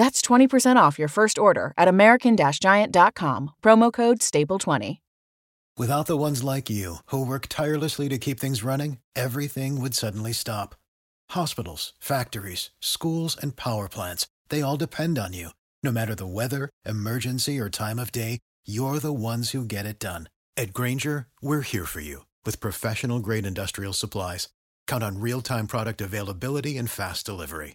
That's 20% off your first order at American Giant.com, promo code STAPLE20. Without the ones like you, who work tirelessly to keep things running, everything would suddenly stop. Hospitals, factories, schools, and power plants, they all depend on you. No matter the weather, emergency, or time of day, you're the ones who get it done. At Grainger, we're here for you with professional grade industrial supplies. Count on real time product availability and fast delivery.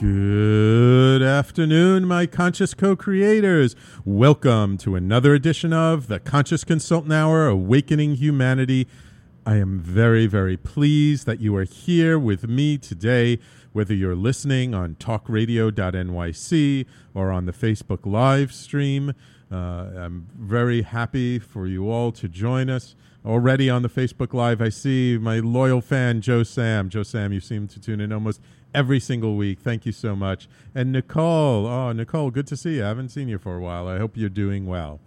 Good afternoon, my conscious co creators. Welcome to another edition of the Conscious Consultant Hour Awakening Humanity. I am very, very pleased that you are here with me today, whether you're listening on talkradio.nyc or on the Facebook live stream. Uh, I'm very happy for you all to join us. Already on the Facebook Live, I see my loyal fan, Joe Sam. Joe Sam, you seem to tune in almost every single week. Thank you so much. And Nicole, oh, Nicole, good to see you. I haven't seen you for a while. I hope you're doing well.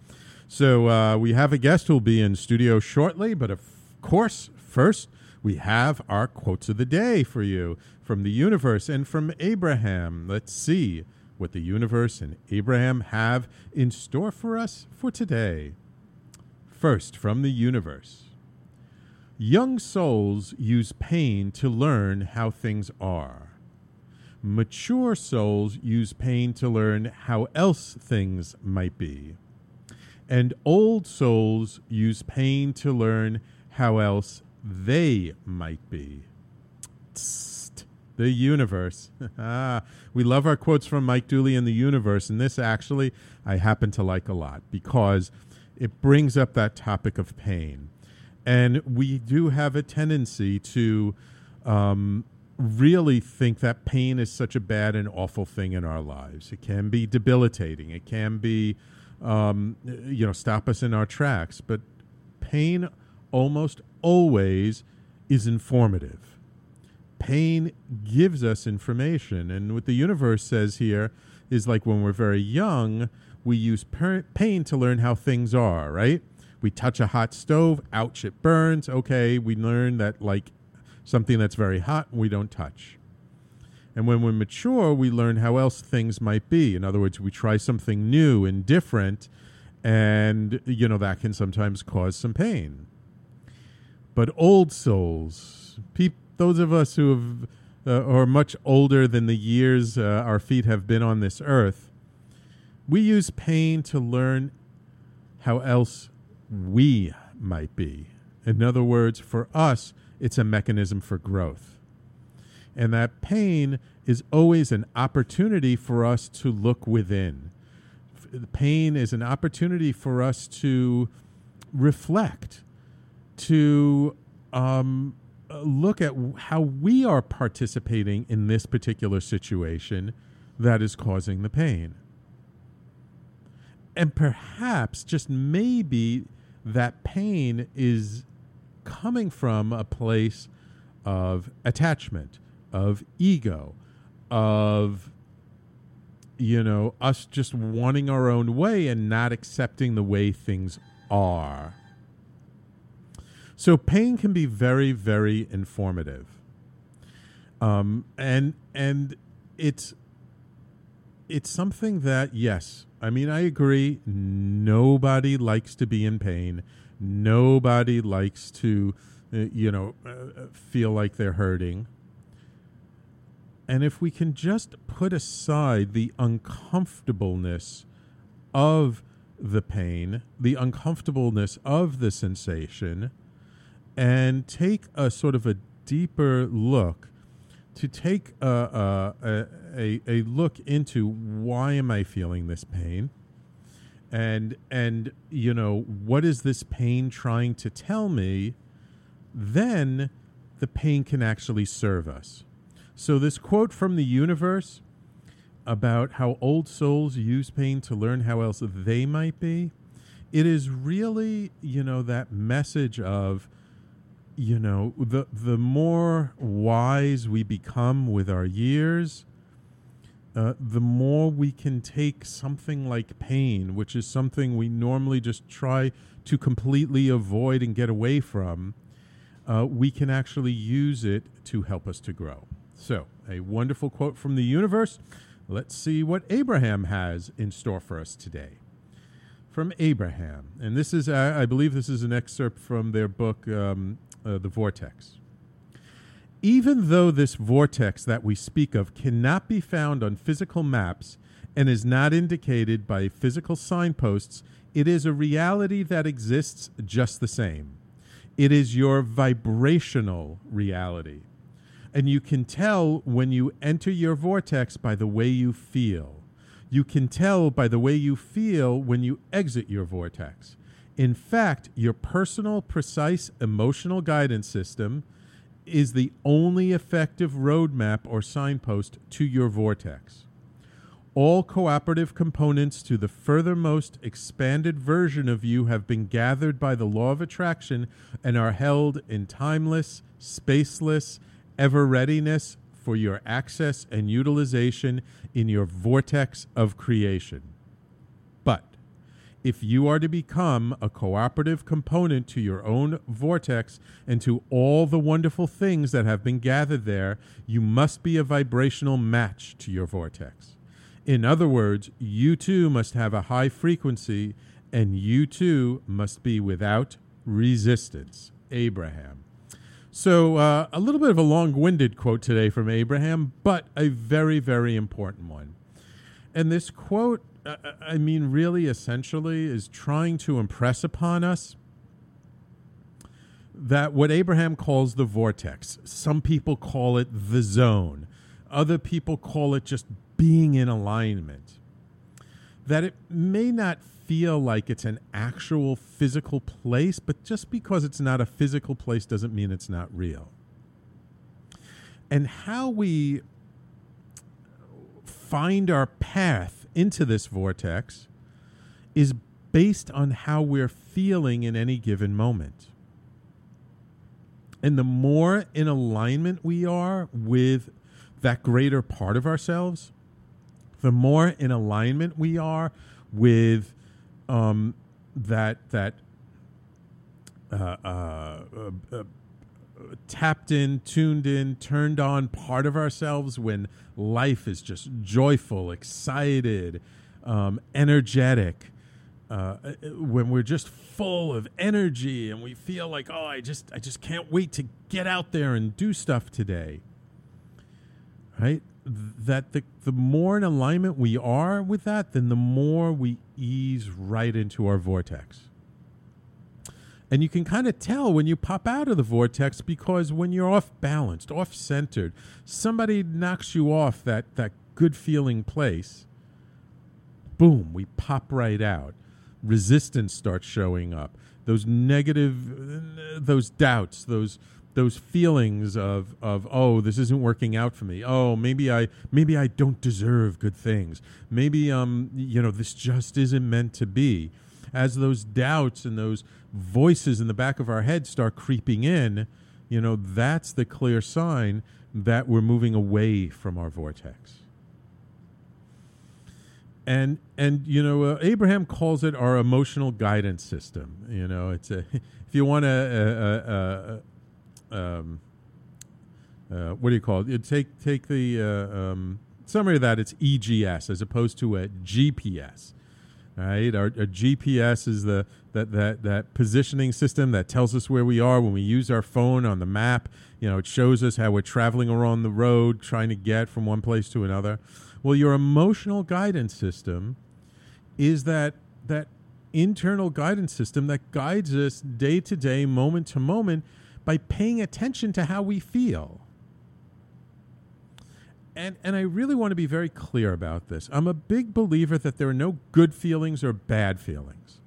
So uh, we have a guest who'll be in studio shortly, but of course, first we have our quotes of the day for you from the universe and from Abraham. Let's see what the universe and Abraham have in store for us for today. First, from the universe. Young souls use pain to learn how things are. Mature souls use pain to learn how else things might be. And old souls use pain to learn how else they might be. The universe. We love our quotes from Mike Dooley in the universe, and this actually I happen to like a lot because it brings up that topic of pain. And we do have a tendency to um, really think that pain is such a bad and awful thing in our lives. It can be debilitating. It can be, um, you know, stop us in our tracks. But pain almost always is informative. Pain gives us information. And what the universe says here is like when we're very young, we use per- pain to learn how things are, right? We touch a hot stove, ouch, it burns. Okay, we learn that like something that's very hot we don't touch. And when we're mature, we learn how else things might be. In other words, we try something new and different, and you know that can sometimes cause some pain. But old souls, those of us who have uh, are much older than the years uh, our feet have been on this earth, we use pain to learn how else we might be. In other words, for us, it's a mechanism for growth. And that pain is always an opportunity for us to look within. Pain is an opportunity for us to reflect, to um, look at how we are participating in this particular situation that is causing the pain. And perhaps, just maybe, that pain is coming from a place of attachment, of ego, of you know us just wanting our own way and not accepting the way things are. So pain can be very, very informative, um, and and it's it's something that yes, I mean I agree. Nobody likes to be in pain. Nobody likes to, uh, you know, uh, feel like they're hurting. And if we can just put aside the uncomfortableness of the pain, the uncomfortableness of the sensation, and take a sort of a deeper look to take a, a, a, a look into why am I feeling this pain? And, and, you know, what is this pain trying to tell me? Then the pain can actually serve us. So, this quote from the universe about how old souls use pain to learn how else they might be, it is really, you know, that message of, you know, the the more wise we become with our years, uh, the more we can take something like pain, which is something we normally just try to completely avoid and get away from, uh, we can actually use it to help us to grow. So, a wonderful quote from the universe. Let's see what Abraham has in store for us today. From Abraham, and this is, uh, I believe, this is an excerpt from their book, um, uh, The Vortex. Even though this vortex that we speak of cannot be found on physical maps and is not indicated by physical signposts, it is a reality that exists just the same. It is your vibrational reality. And you can tell when you enter your vortex by the way you feel. You can tell by the way you feel when you exit your vortex. In fact, your personal, precise emotional guidance system is the only effective roadmap or signpost to your vortex. All cooperative components to the furthermost expanded version of you have been gathered by the law of attraction and are held in timeless, spaceless, ever readiness for your access and utilization in your vortex of creation. If you are to become a cooperative component to your own vortex and to all the wonderful things that have been gathered there, you must be a vibrational match to your vortex. In other words, you too must have a high frequency and you too must be without resistance. Abraham. So, uh, a little bit of a long winded quote today from Abraham, but a very, very important one. And this quote, I mean, really essentially is trying to impress upon us that what Abraham calls the vortex, some people call it the zone, other people call it just being in alignment, that it may not feel like it's an actual physical place, but just because it's not a physical place doesn't mean it's not real. And how we find our path into this vortex is based on how we're feeling in any given moment. And the more in alignment we are with that greater part of ourselves, the more in alignment we are with um, that that uh, uh, uh, tapped in, tuned in, turned on part of ourselves when life is just joyful, excited, um, energetic. Uh, uh, when we're just full of energy and we feel like, oh, I just, I just can't wait to get out there and do stuff today. Right? that the, the more in alignment we are with that, then the more we ease right into our vortex. And you can kind of tell when you pop out of the vortex because when you're off balanced, off centered, somebody knocks you off that, that good feeling place, boom, we pop right out. Resistance starts showing up. Those negative, those doubts, those those feelings of of oh this isn't working out for me oh maybe i maybe i don't deserve good things maybe um you know this just isn't meant to be as those doubts and those voices in the back of our head start creeping in you know that's the clear sign that we're moving away from our vortex and and you know uh, Abraham calls it our emotional guidance system. You know, it's a if you want to uh, uh, um, uh, what do you call it? Take take the uh, um, summary of that. It's EGS as opposed to a GPS. Right, our, our, GPS is the that, that that positioning system that tells us where we are when we use our phone on the map. You know, it shows us how we're traveling around the road, trying to get from one place to another. Well, your emotional guidance system is that that internal guidance system that guides us day to day, moment to moment by paying attention to how we feel. And, and I really want to be very clear about this. I'm a big believer that there are no good feelings or bad feelings.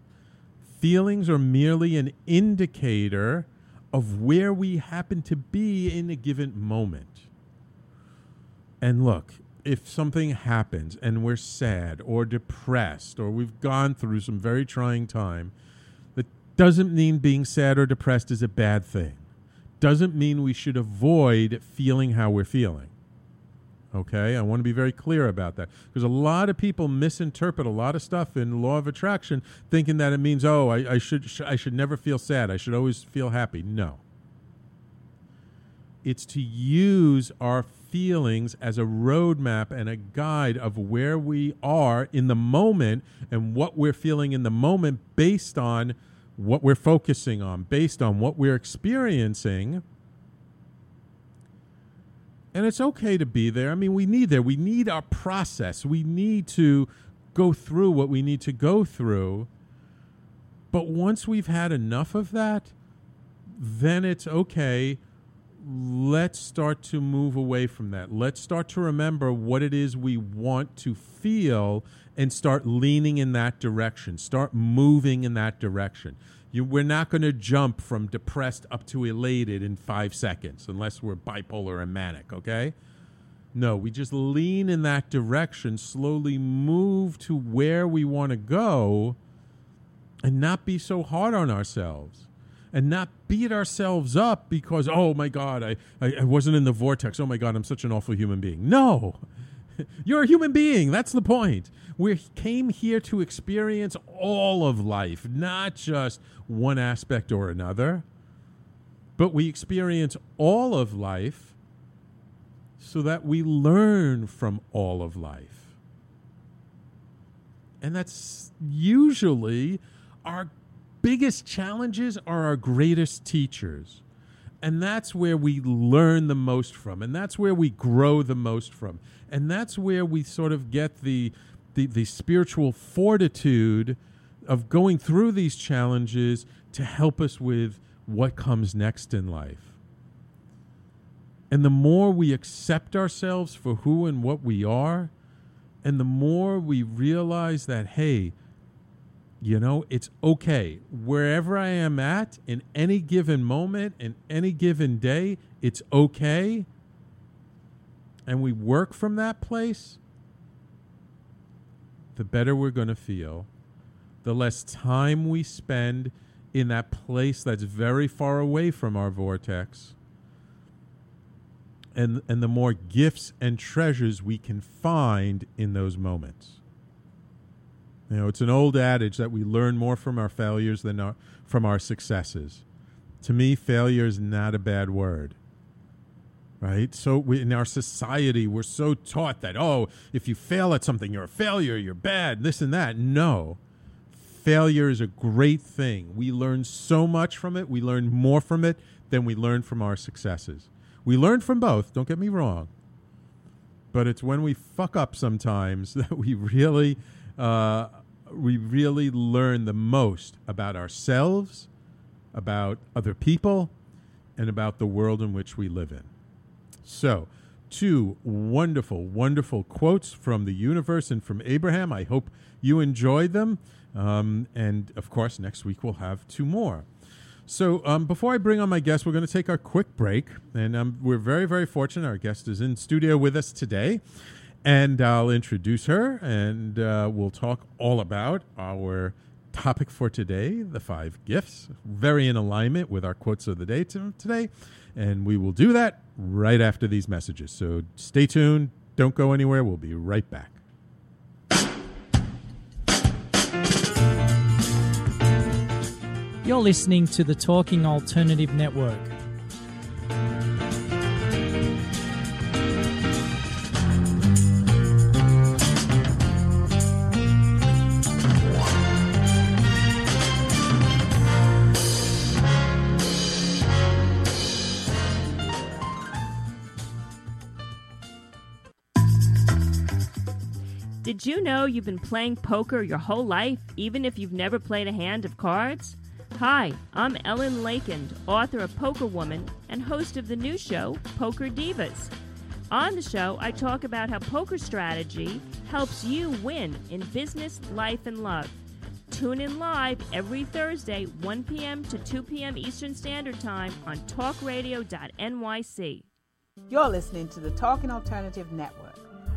Feelings are merely an indicator of where we happen to be in a given moment. And look, if something happens and we're sad or depressed or we've gone through some very trying time, that doesn't mean being sad or depressed is a bad thing. Doesn't mean we should avoid feeling how we're feeling. Okay, I want to be very clear about that because a lot of people misinterpret a lot of stuff in law of attraction, thinking that it means, oh, I, I should sh- I should never feel sad. I should always feel happy. No, it's to use our feelings as a roadmap and a guide of where we are in the moment and what we're feeling in the moment based on what we're focusing on, based on what we're experiencing. And it's okay to be there. I mean, we need there. We need our process. We need to go through what we need to go through. But once we've had enough of that, then it's okay let's start to move away from that. Let's start to remember what it is we want to feel and start leaning in that direction. Start moving in that direction. You, we're not going to jump from depressed up to elated in five seconds unless we're bipolar and manic, okay? No, we just lean in that direction, slowly move to where we want to go, and not be so hard on ourselves and not beat ourselves up because oh my god I, I, I wasn't in the vortex. Oh my god i'm such an awful human being. No you're a human being that's the point. We came here to experience all of life not just one aspect or another. But we experience all of life so that we learn from all of life. And that's usually our biggest challenges are our greatest teachers. And that's where we learn the most from. And that's where we grow the most from. And that's where we sort of get the, the, the spiritual fortitude of going through these challenges to help us with what comes next in life. And the more we accept ourselves for who and what we are, and the more we realize that, hey, you know, it's okay. Wherever I am at in any given moment, in any given day, it's okay. And we work from that place, the better we're going to feel. The less time we spend in that place that's very far away from our vortex. And, and the more gifts and treasures we can find in those moments. You know, it's an old adage that we learn more from our failures than our, from our successes. To me, failure is not a bad word. Right? So we, in our society, we're so taught that, oh, if you fail at something, you're a failure, you're bad, this and that. No. Failure is a great thing. We learn so much from it. We learn more from it than we learn from our successes. We learn from both, don't get me wrong. But it's when we fuck up sometimes that we really uh, we really learn the most about ourselves, about other people, and about the world in which we live in. So, two wonderful, wonderful quotes from the universe and from Abraham. I hope you enjoyed them. Um, and of course, next week we'll have two more. So, um, before I bring on my guest, we're going to take our quick break. And um, we're very, very fortunate. Our guest is in studio with us today. And I'll introduce her and uh, we'll talk all about our topic for today the five gifts. Very in alignment with our quotes of the day today. And we will do that right after these messages. So stay tuned. Don't go anywhere. We'll be right back. You're listening to the Talking Alternative Network. Did you know you've been playing poker your whole life, even if you've never played a hand of cards? Hi, I'm Ellen Leikind, author of Poker Woman and host of the new show, Poker Divas. On the show, I talk about how poker strategy helps you win in business, life, and love. Tune in live every Thursday, 1 p.m. to 2 p.m. Eastern Standard Time on talkradio.nyc. You're listening to the Talking Alternative Network.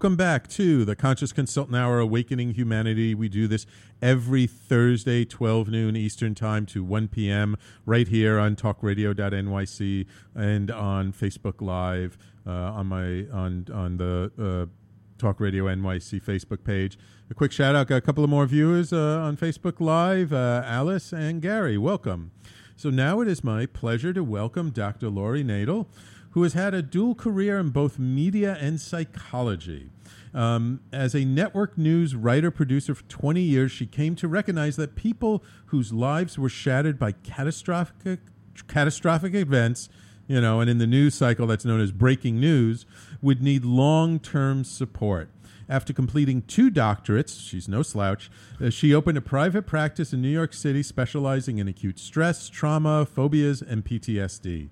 Welcome back to the Conscious Consultant Hour Awakening Humanity. We do this every Thursday, 12 noon Eastern Time to 1 p.m., right here on talkradio.nyc and on Facebook Live uh, on my on on the uh, Talk Radio NYC Facebook page. A quick shout out, got a couple of more viewers uh, on Facebook Live, uh, Alice and Gary. Welcome. So now it is my pleasure to welcome Dr. Laurie Nadel who has had a dual career in both media and psychology. Um, as a network news writer producer for 20 years, she came to recognize that people whose lives were shattered by catastrophic catastrophic events, you know, and in the news cycle that's known as breaking news, would need long-term support. After completing two doctorates, she's no slouch, uh, she opened a private practice in New York City specializing in acute stress, trauma, phobias, and PTSD.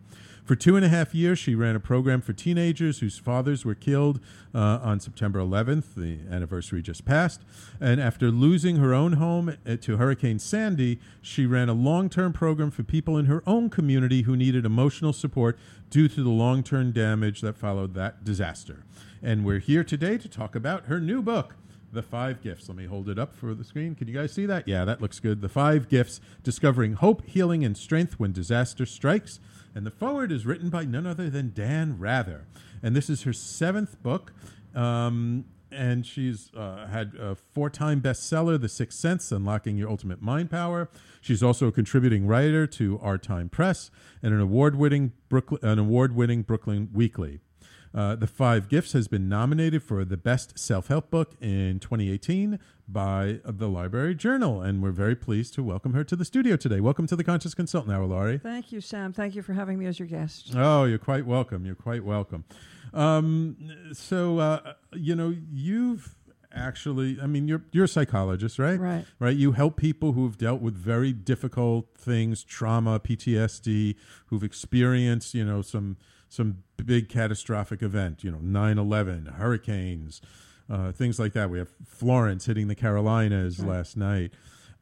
For two and a half years, she ran a program for teenagers whose fathers were killed uh, on September 11th. The anniversary just passed. And after losing her own home uh, to Hurricane Sandy, she ran a long term program for people in her own community who needed emotional support due to the long term damage that followed that disaster. And we're here today to talk about her new book. The Five Gifts. Let me hold it up for the screen. Can you guys see that? Yeah, that looks good. The Five Gifts Discovering Hope, Healing, and Strength When Disaster Strikes. And the forward is written by none other than Dan Rather. And this is her seventh book. Um, and she's uh, had a four-time bestseller, The Sixth Sense: Unlocking Your Ultimate Mind Power. She's also a contributing writer to Our Time Press and an award-winning Brooklyn, an award-winning Brooklyn Weekly. Uh, the Five Gifts has been nominated for the Best Self Help Book in 2018 by the Library Journal, and we're very pleased to welcome her to the studio today. Welcome to the Conscious Consultant Hour, Laurie. Thank you, Sam. Thank you for having me as your guest. Oh, you're quite welcome. You're quite welcome. Um, so, uh, you know, you've actually i mean you're you're a psychologist right right right you help people who've dealt with very difficult things trauma ptsd who've experienced you know some some big catastrophic event, you know, 9 11, hurricanes, uh, things like that. We have Florence hitting the Carolinas right. last night.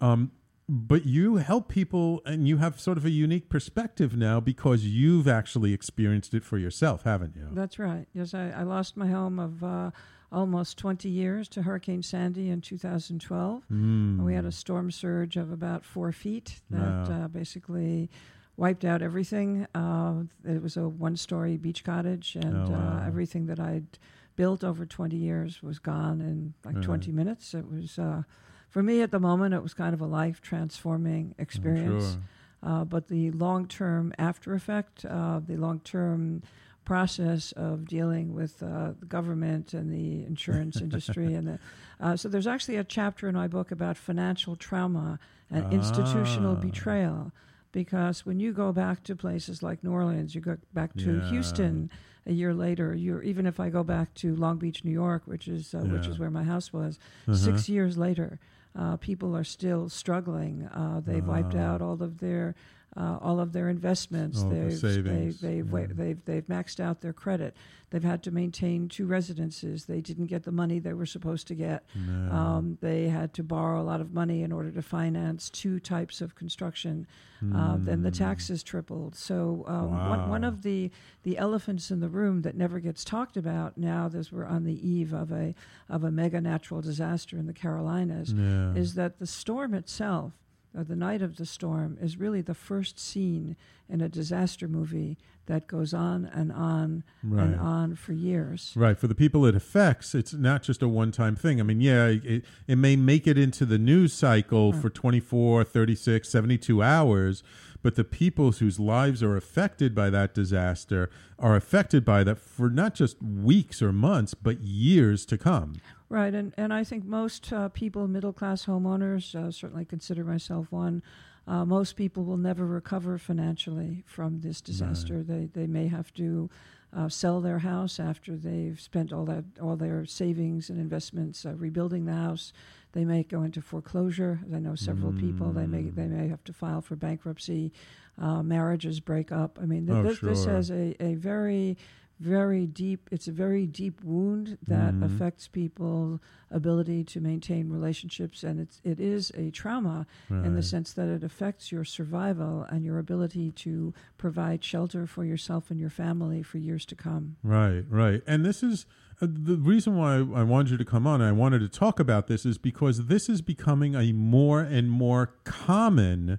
Um, but you help people and you have sort of a unique perspective now because you've actually experienced it for yourself, haven't you? That's right. Yes, I, I lost my home of uh, almost 20 years to Hurricane Sandy in 2012. Mm. We had a storm surge of about four feet that wow. uh, basically wiped out everything. Uh, it was a one story beach cottage, and oh, wow. uh, everything that I'd built over 20 years was gone in like 20 minutes. It was, uh, for me at the moment, it was kind of a life transforming experience. Sure. Uh, but the long term after effect, uh, the long term process of dealing with uh, the government and the insurance industry and the, uh, so there's actually a chapter in my book about financial trauma and ah. institutional betrayal because when you go back to places like New Orleans, you go back to yeah. Houston, a year later, you're even if I go back to Long Beach, New York, which is uh, which is where my house was, Uh-huh. six years later, uh, people are still struggling. Uh, they've wiped out all of their uh, all of their investments. All the they've savings, They, they've, wa- yeah. they've they've maxed out their credit. They've had to maintain two residences. They didn't get the money they were supposed to get. No. Um, they had to borrow a lot of money in order to finance two types of construction. Uh, then the Mm. taxes tripled. So um, one, one of the the elephants in the room that never gets talked about now, as we're on the eve of a of a mega natural disaster in the Carolinas, Yeah. is that the storm itself. Or the night of the storm is really the first scene in a disaster movie that goes on and on Right. and on for years. Right. For the people it affects, it's not just a one time thing. I mean, yeah, it, it may make it into the news cycle for 24, 36, 72 hours, but the people whose lives are affected by that disaster are affected by that for not just weeks or months, but years to come. Right, and, and I think most uh, people, middle class homeowners, uh, certainly consider myself one. Uh, most people will never recover financially from this disaster. They they may have to uh, sell their house after they've spent all that all their savings and investments uh, rebuilding the house. They may go into foreclosure. I know several people. They may they may have to file for bankruptcy. Uh, marriages break up. I mean, th- Oh, this, this has a, a very very deep it's a very deep wound that Mhm. affects people's ability to maintain relationships and it's it is a trauma in the sense that it affects your survival and your ability to provide shelter for yourself and your family for years to come Right, right. And this is uh, the reason why I wanted you to come on. I wanted to talk about this is because this is becoming a more and more common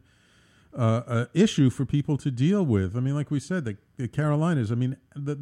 uh, uh, issue for people to deal with. I mean, like we said, the, the Carolinas. I mean, the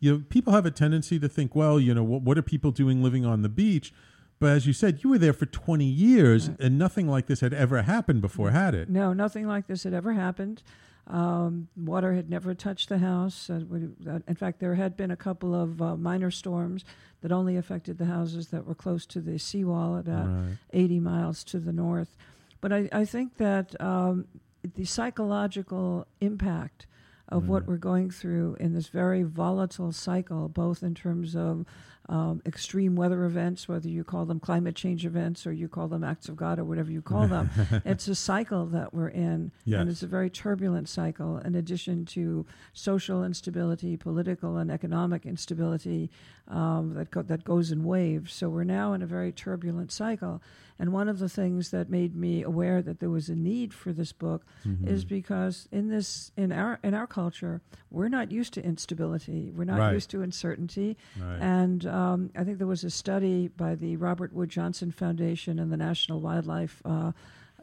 you know, people have a tendency to think, well, you know, what, what are people doing living on the beach? But as you said, you were there for 20 years and nothing like this had ever happened before, had it? no nothing like this had ever happened um, water had never touched the house. Uh, we- uh, in fact, there had been a couple of uh, minor storms that only affected the houses that were close to the seawall, about Right. 80 miles to the north. But I, I think that um, the psychological impact of what we're going through in this very volatile cycle, both in terms of um, extreme weather events, whether you call them climate change events or you call them acts of God or whatever you call them, it's a cycle that we're in. Yes. And it's a very turbulent cycle, in addition to social instability, political and economic instability um, that, go- that goes in waves. So we're now in a very turbulent cycle. And one of the things that made me aware that there was a need for this book is because in this in our in our culture we're not used to instability. We're not Right. used to uncertainty. Right. And um, I think there was a study by the Robert Wood Johnson Foundation and the National Wildlife uh,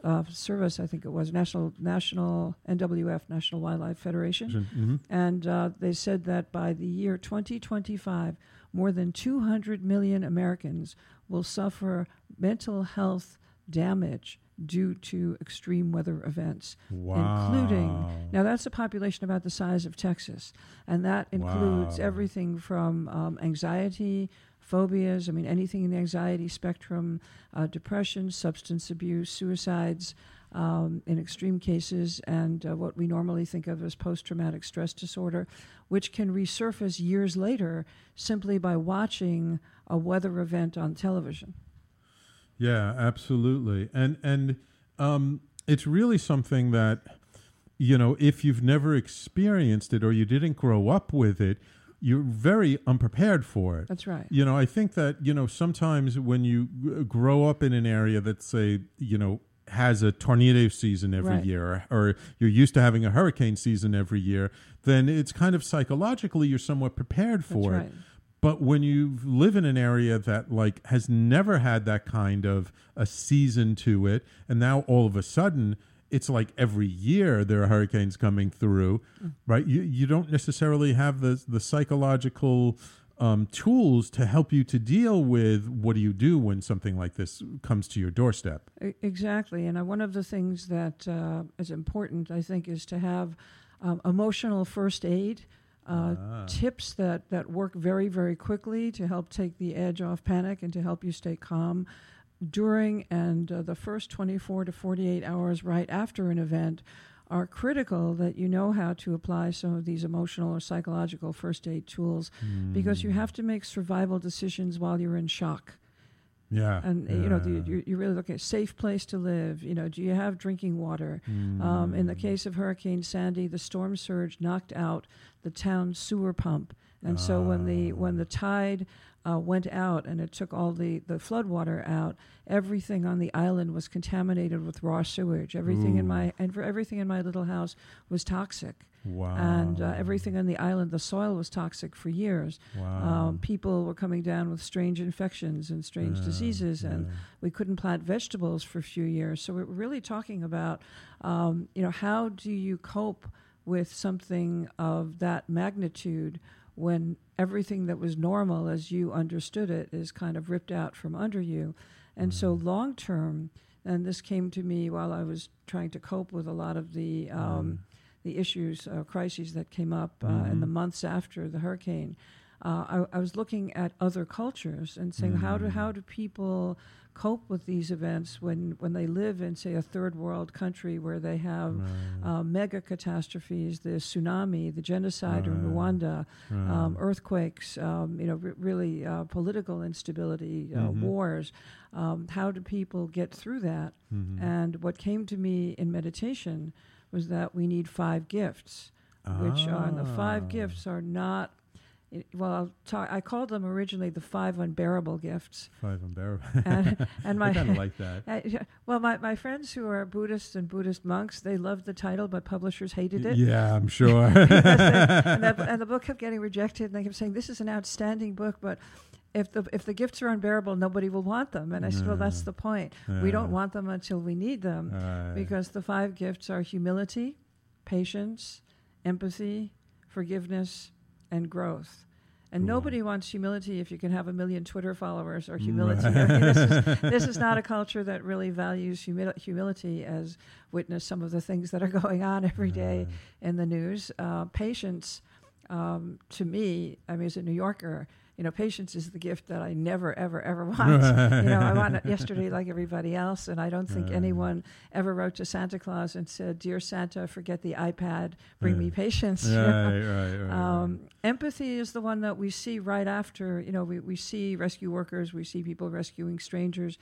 uh, Service. I think it was National National NWF National Wildlife Federation. Mhm. And uh, they said that by the year 2025, more than 200 million Americans will suffer mental health damage due to extreme weather events, including now that's a population about the size of Texas, and that includes Wow. everything from um, anxiety, phobias. I mean, anything in the anxiety spectrum, uh, depression, substance abuse, suicides. Um, in extreme cases, and uh, what we normally think of as post traumatic stress disorder, which can resurface years later simply by watching a weather event on television. Yeah, absolutely. And and um, it's really something that you know, if you've never experienced it or you didn't grow up with it, you're very unprepared for it. That's right. You know, I think that you know sometimes when you g- grow up in an area that say you know has a tornado season every Right. year, or, or you're used to having a hurricane season every year, then it's kind of psychologically you're somewhat prepared for right. it. But when you live in an area that like has never had that kind of a season to it, and now all of a sudden it's like every year there are hurricanes coming through, mm. right? You you don't necessarily have the the psychological um, tools to help you to deal with what do you do when something like this comes to your doorstep. Exactly, and uh, one of the things that uh, is important, I think, is to have um, emotional first aid. Uh, Tips that, that work very, very quickly to help take the edge off panic and to help you stay calm during and uh, the first 24 to 48 hours right after an event are critical that you know how to apply some of these emotional or psychological first aid tools mm. because you have to make survival decisions while you're in shock. Yeah. And, yeah. you know, you, you really look at safe place to live. You know, do you have drinking water? Mm. Um, in the hmm. case of Hurricane Sandy, the storm surge knocked out the town sewer pump. And so when the when the ah. tide uh, went out and it took all the, the flood water out, everything on the island was contaminated with raw sewage. Everything Ooh. in my and for everything in my little house was toxic. Wow. And uh, everything on the island, the soil was toxic for years. Wow. Um, people were coming down with strange infections and strange diseases, yeah. and we couldn't plant vegetables for a few years. So we're really talking about, um, you know, how do you cope with something of that magnitude when everything that was normal as you understood it is kind of ripped out from under you? And mm-hmm. so, long term, and this came to me while I was trying to cope with a lot of the. Um, mm the issues, uh, crises that came up uh, mm-hmm. in the months after the hurricane, uh, I, I, was looking at other cultures and saying, mm-hmm. how do how do people cope with these events when when they live in say a third world country where they have right. uh, mega catastrophes, the tsunami, the genocide right. in Rwanda, right. um, earthquakes, um, you know, r- really uh, political instability, uh, mm-hmm. wars. Um, how do people get through that? Mm-hmm. And what came to me in meditation was that we need five gifts, ah. which are the five ah. gifts are not. Well, talk, i called them originally the five unbearable gifts. Five unbearable. and, and my I kind of like that. Uh, well, my, my friends who are Buddhists and Buddhist monks, they loved the title, but publishers hated it. Yeah, I'm sure. they, and, that, and the book kept getting rejected, and they kept saying, "This is an outstanding book, but." if the if the gifts are unbearable, nobody will want them. And I said, well, that's the point. We don't want them until we need them, because the five gifts are humility, patience, empathy, forgiveness, and growth. And nobody wants humility if you can have a million Twitter followers or humility. Right. I mean, this, is, this, is, not a culture that really values humi- humility, as witness some of the things that are going on every day in the news. Uh, patience, um, to me, I mean, as a New Yorker, you know, patience is the gift that I never, ever, ever want. you know, I want it yesterday like everybody else, and I don't think anyone ever wrote to Santa Claus and said, "Dear Santa, forget the iPad, bring me patience." Right, right, right, um, empathy is the one that we see right after. You know, we we see rescue workers, we see people rescuing strangers.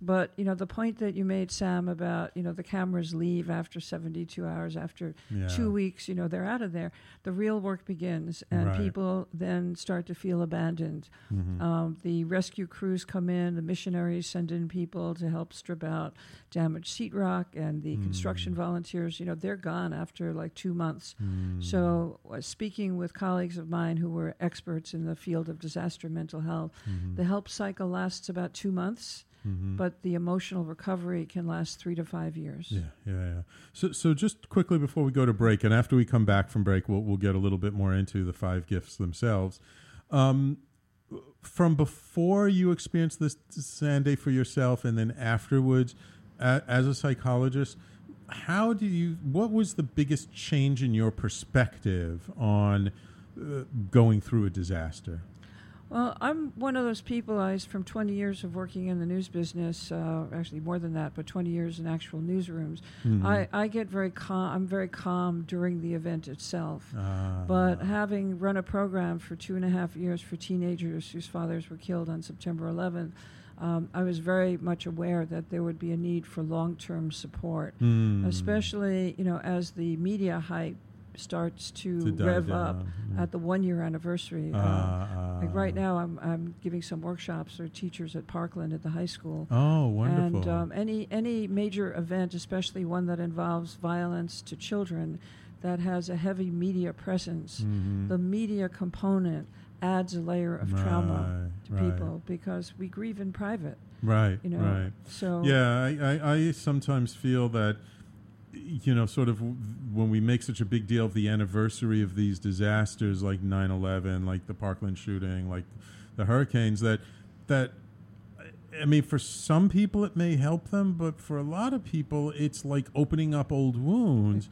But you know the point that you made, Sam, about you know the cameras leave after 72 hours, after yeah. two weeks, you know they're out of there. The real work begins, and right. people then start to feel abandoned. Mm-hmm. Um, the rescue crews come in, the missionaries send in people to help strip out damaged sheetrock, and the mm. construction volunteers, you know, they're gone after like two months. Mm. So, uh, speaking with colleagues of mine who were experts in the field of disaster mental health, mm-hmm. the help cycle lasts about two months Mm-hmm. But the emotional recovery can last three to five years. Yeah, yeah, yeah. So, so just quickly before we go to break, and after we come back from break, we'll we'll get a little bit more into the five gifts themselves. Um, from before you experienced this Sandy for yourself, and then afterwards, a, as a psychologist, how do you? What was the biggest change in your perspective on uh, going through a disaster? Well, I'm one of those people. I from 20 years of working in the news business, uh, actually more than that, but 20 years in actual newsrooms. Mm-hmm. I, I get very calm. I'm very calm during the event itself. Uh, but having run a program for two and a half years for teenagers whose fathers were killed on September 11th, um, I was very much aware that there would be a need for long-term support, mm. especially you know as the media hype starts to, to rev down. up mm. at the one year anniversary. Uh, uh, like right now, I'm, I'm giving some workshops for teachers at Parkland at the high school. Oh, wonderful! And um, any any major event, especially one that involves violence to children, that has a heavy media presence, mm-hmm. the media component adds a layer of right, trauma to right. people because we grieve in private. Right. You know. Right. So yeah, I, I, I sometimes feel that you know, sort of when we make such a big deal of the anniversary of these disasters like 9/11, like the Parkland shooting, like the hurricanes, that that I mean, for some people it may help them, but for a lot of people, it's like opening up old wounds,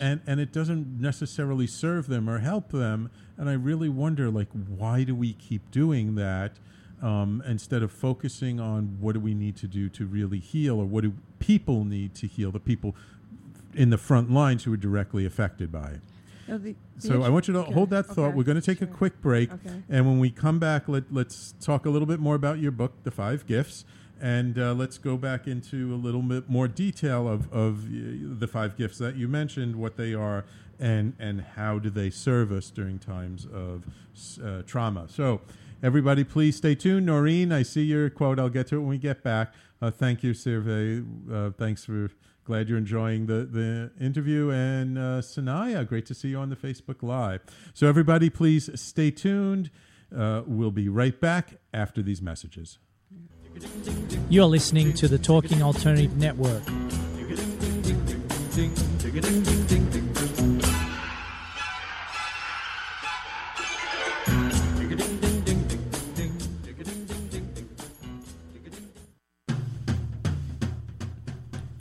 and and it doesn't necessarily serve them or help them. And I really wonder, like, why do we keep doing that? Um, instead of focusing on what do we need to do to really heal or what do people need to heal the people in the front lines who were directly affected by it. The- the so I want you to okay, hold that thought. okay, We're going to take a quick break, Okay. and when we come back, let, let's talk a little bit more about your book, The Five Gifts, and uh, let's go back into a little bit more detail of, of uh, the five gifts that you mentioned, what they are, and and how do they serve us during times of uh, trauma. So. Everybody, please stay tuned. Noreen, I see your quote. I'll get to it when we get back. Uh, thank you, Survey. Uh, thanks for glad you're enjoying the, the interview. And uh, Sanaya, great to see you on the Facebook Live. So, everybody, please stay tuned. Uh, we'll be right back after these messages. You're listening to the Talking Alternative Network.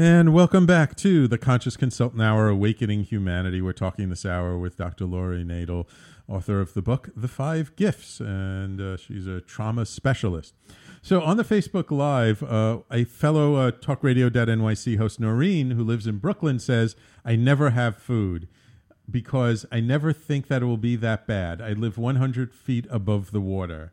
And welcome back to the Conscious Consultant Hour, Awakening Humanity. We're talking this hour with Dr. Laurie Nadel, author of the book The Five Gifts, and uh, she's a trauma specialist. So on the Facebook Live, uh, a fellow uh, TalkRadio.nyc host, Noreen, who lives in Brooklyn, says, I never have food because I never think that it will be that bad. I live 100 feet above the water.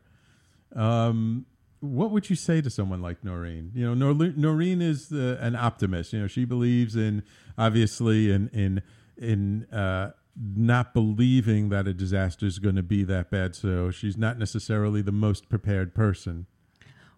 Um, what would you say to someone like Noreen? You know, Nor- Noreen is the, an optimist. You know, she believes in obviously in in in uh, not believing that a disaster is going to be that bad. So she's not necessarily the most prepared person.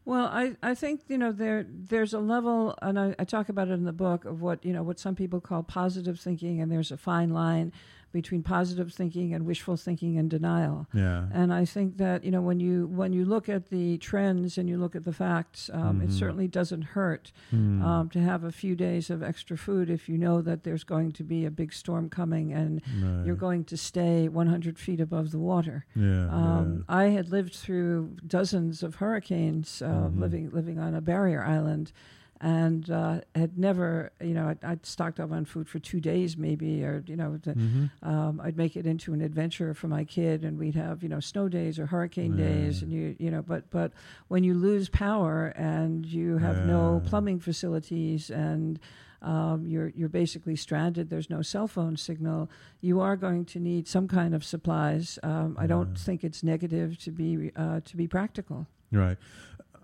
Well, I, I think you know there there's a level, and I, I talk about it in the book of what you know what some people call positive thinking, and there's a fine line between positive thinking and wishful thinking and denial. Yeah. And I think that you know when you when you look at the trends and you look at the facts, um, it Mhm. certainly doesn't hurt Hmm. um, to have a few days of extra food if you know that there's going to be a big storm coming and Right. you're going to stay 100 feet above the water. Yeah, Um, I had lived through dozens of hurricanes, uh, Mhm. living living on a barrier island, and uh, had never, you know, I'd, I'd stocked up on food for two days maybe, or you know, Mhm. um, I'd make it into an adventure for my kid, and we'd have you know snow days or hurricane days, and you you know, but but when you lose power and you have no plumbing facilities and um, you're you're basically stranded. There's no cell phone signal. You are going to need some kind of supplies. Um, I don't think it's negative to be uh, to be practical. Right.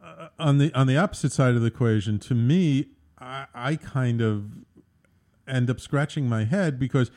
Uh, on the on the opposite side of the equation, to me, I, I kind of end up scratching my head because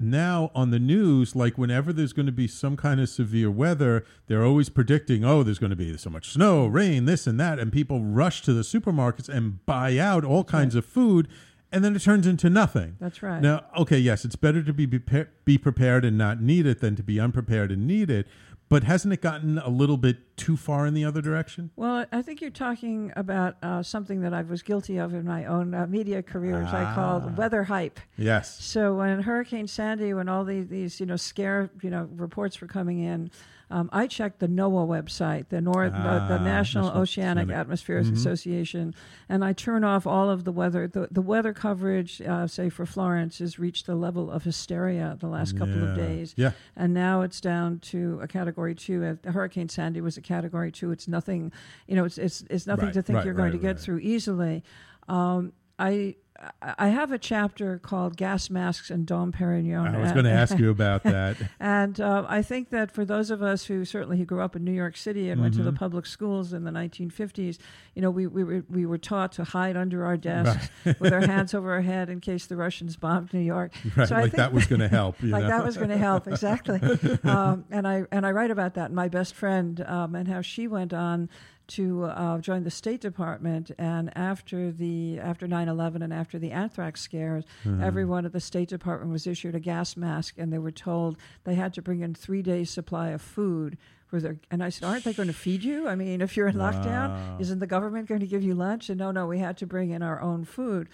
now on the news, like whenever there's going to be some kind of severe weather, they're always predicting, oh, there's going to be so much snow, rain, this and that, and people rush to the supermarkets and buy out all kinds of food. And then it turns into nothing. That's right. Now, okay, yes, it's better to be, be be prepared and not need it than to be unprepared and need it. But hasn't it gotten a little bit too far in the other direction? Well, I think you're talking about uh, something that I was guilty of in my own uh, media career, which I Ah. called weather hype. Yes. So when Hurricane Sandy, when all these, these you know scare you know reports were coming in, um, I checked the NOAA website, the North, the, the Ah, National Oceanic Oceanic. Atmospheric Mhm. Association, and I turn off all of the weather. The, the weather coverage, uh, say for Florence, has reached the level of hysteria the last couple of days. Yeah. And now it's down to a category two. Uh, Hurricane Sandy was a category two. It's nothing, you know, it's it's, it's nothing Right, to think right, you're going right, to get through easily. Um, I I have a chapter called Gas Masks and Dom Perignon. I was going to ask you about that. and uh, I think that for those of us who certainly who grew up in New York City and went to the Mhm. public schools in the 1950s, you know, we, we, were, we were taught to hide under our desks with our hands over our head in case the Russians bombed New York. Right, So I like think that was gonna help, you like know? that was going to help, exactly. um, and I and I write about that. And my best friend um, and how she went on to uh, join the State Department. And after the after 9/11 and after the anthrax scares, Mhm. everyone at the State Department was issued a gas mask, and they were told they had to bring in three days' supply of food. For their, and I said, aren't they going to feed you? I mean, if you're in Wow. lockdown, isn't the government going to give you lunch? And no, no, we had to bring in our own food.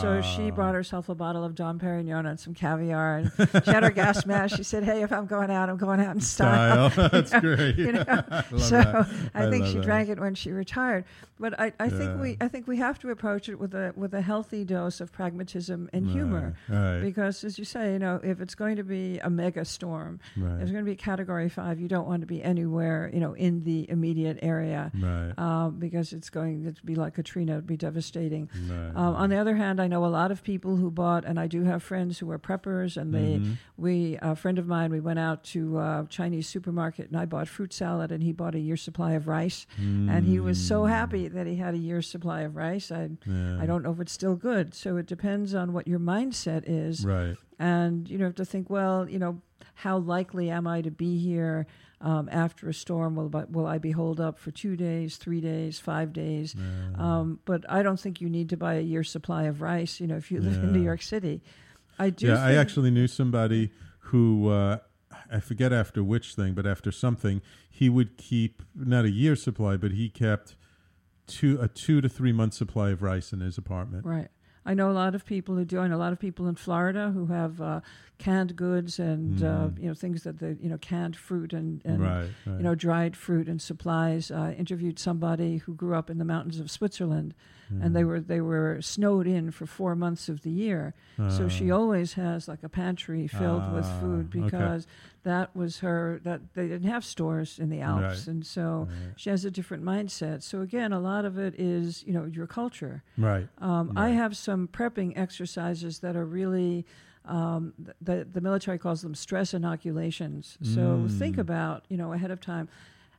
So she brought herself a bottle of Dom Perignon and some caviar, and she had her gas mask. She said, "Hey, if I'm going out, I'm going out in style." Style. You That's know, great. You know? I so that. I I think she that. drank it when she retired. But I, I think we I think we have to approach it with a with a healthy dose of pragmatism and humor, Right, right. because as you say, you know, if it's going to be a mega storm, Right. if it's going to be Category Five, you don't want to be anywhere, you know, in the immediate area, Right. um, because it's going to be like Katrina, it'd be devastating. Right, Um, on the other hand, I know a lot of people who bought, and I do have friends who are preppers, and they, Mhm. we, a friend of mine, we went out to a Chinese supermarket, and I bought fruit salad, and he bought a year's supply of rice, and he was so Mm. That he had a year's supply of rice. I, Yeah. I don't know if it's still good, so it depends on what your mindset is, Right. and you know, have to think, well, you know, how likely am I to be here? Um, after a storm, will will I be holed up for two days, three days, five days? Um, but I don't think you need to buy a year's supply of rice. You know, if you live in New York City, I do. Yeah, I actually knew somebody who uh, I forget after which thing, but after something, he would keep not a year's supply, but he kept two a two to three month supply of rice in his apartment. Right. I know a lot of people who do. I know a lot of people in Florida who have uh, canned goods and uh, Mhm. you know things that the you know canned fruit and, and Right, right. you know dried fruit and supplies. Uh, interviewed somebody who grew up in the mountains of Switzerland, and they Mhm. were they were snowed in for four months of the year. so she Ah. always has like a pantry filled with Ah, food okay. because that was her that they didn't have stores in the Alps, Right. and so Right. she has a different mindset. So again, a lot of it is you know your culture. Right. Um, I have some prepping exercises that are really, um, the, the military calls them stress inoculations. So think Mm. about, you know, ahead of time,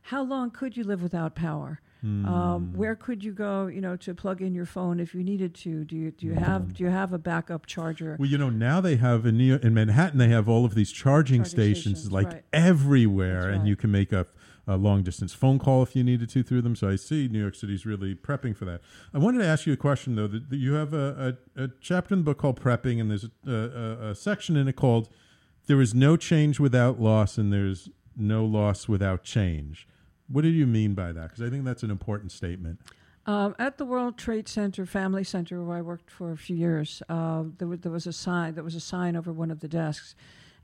how long could you live without power? Mm. Um, where could you go, you know, to plug in your phone if you needed to? Do you do you have do you have a backup charger? Well, you know, now they have in, New York, in Manhattan, they have all of these charging, Charging stations, stations, like right. everywhere, That's and you can make a, a long distance phone call if you needed to through them. So I see New York City's really prepping for that. I wanted to ask you a question though. That, that you have a, a, a chapter in the book called Prepping, and there's a, a section in it called "There is no change without loss, and there's no loss without change." What do you mean by that? Because I think that's an important statement. Um, at the World Trade Center Family Center, where I worked for a few years, uh, there, was, there was a sign. There was a sign over one of the desks,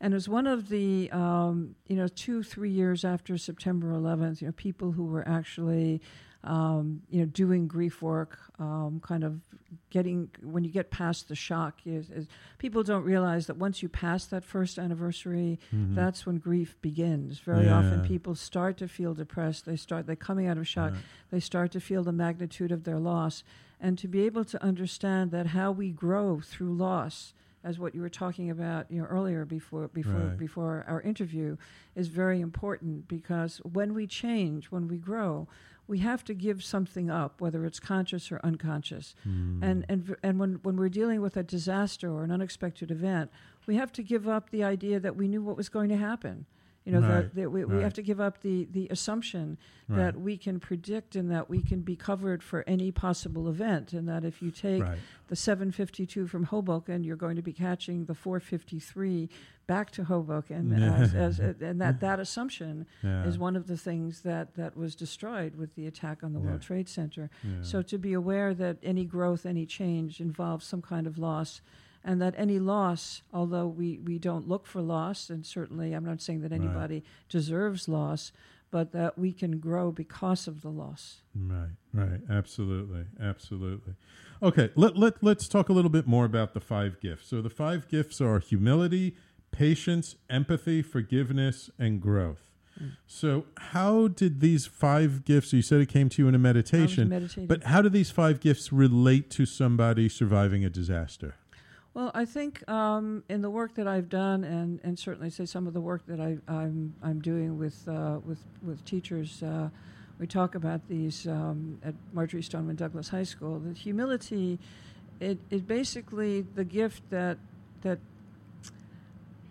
and it was one of the um, you know two three years after September 11th. You know, people who were actually um, you know doing grief work, um, kind of getting when you get past the shock. Is, is people don't realize that once you pass that first anniversary, Mhm. that's when grief begins. Very often, people start to feel depressed. They start they're coming out of shock. Right. They start to feel the magnitude of their loss, and to be able to understand that how we grow through loss, as what you were talking about, you know, earlier before before Right. before our interview, is very important because when we change, when we grow. We have to give something up, whether it's conscious or unconscious, Hmm. and and and when when we're dealing with a disaster or an unexpected event, we have to give up the idea that we knew what was going to happen. You know, Right, that, that we, we have to give up the, the assumption Right. that we can predict and that we can be covered for any possible event. And that if you take Right. the 752 from Hoboken, you're going to be catching the 453 back to Hoboken. as, as, and that, that assumption Yeah. is one of the things that, that was destroyed with the attack on the World Trade Center. Yeah. So to be aware that any growth, any change involves some kind of loss, and that any loss, although we, we don't look for loss, and certainly I'm not saying that Right. anybody deserves loss, but that we can grow because of the loss. Right, right, absolutely, absolutely. Okay, let, let, let's talk a little bit more about the five gifts. So, the five gifts are humility, patience, empathy, forgiveness, and growth. Mm. So, how did these five gifts? You said it came to you in a meditation, but how do these five gifts relate to somebody surviving a disaster? Well, I think um, in the work that I've done, and, and certainly say some of the work that I, I'm I'm doing with uh, with with teachers, uh, we talk about these um, at Marjory Stoneman Douglas High School. The humility, it it basically the gift that that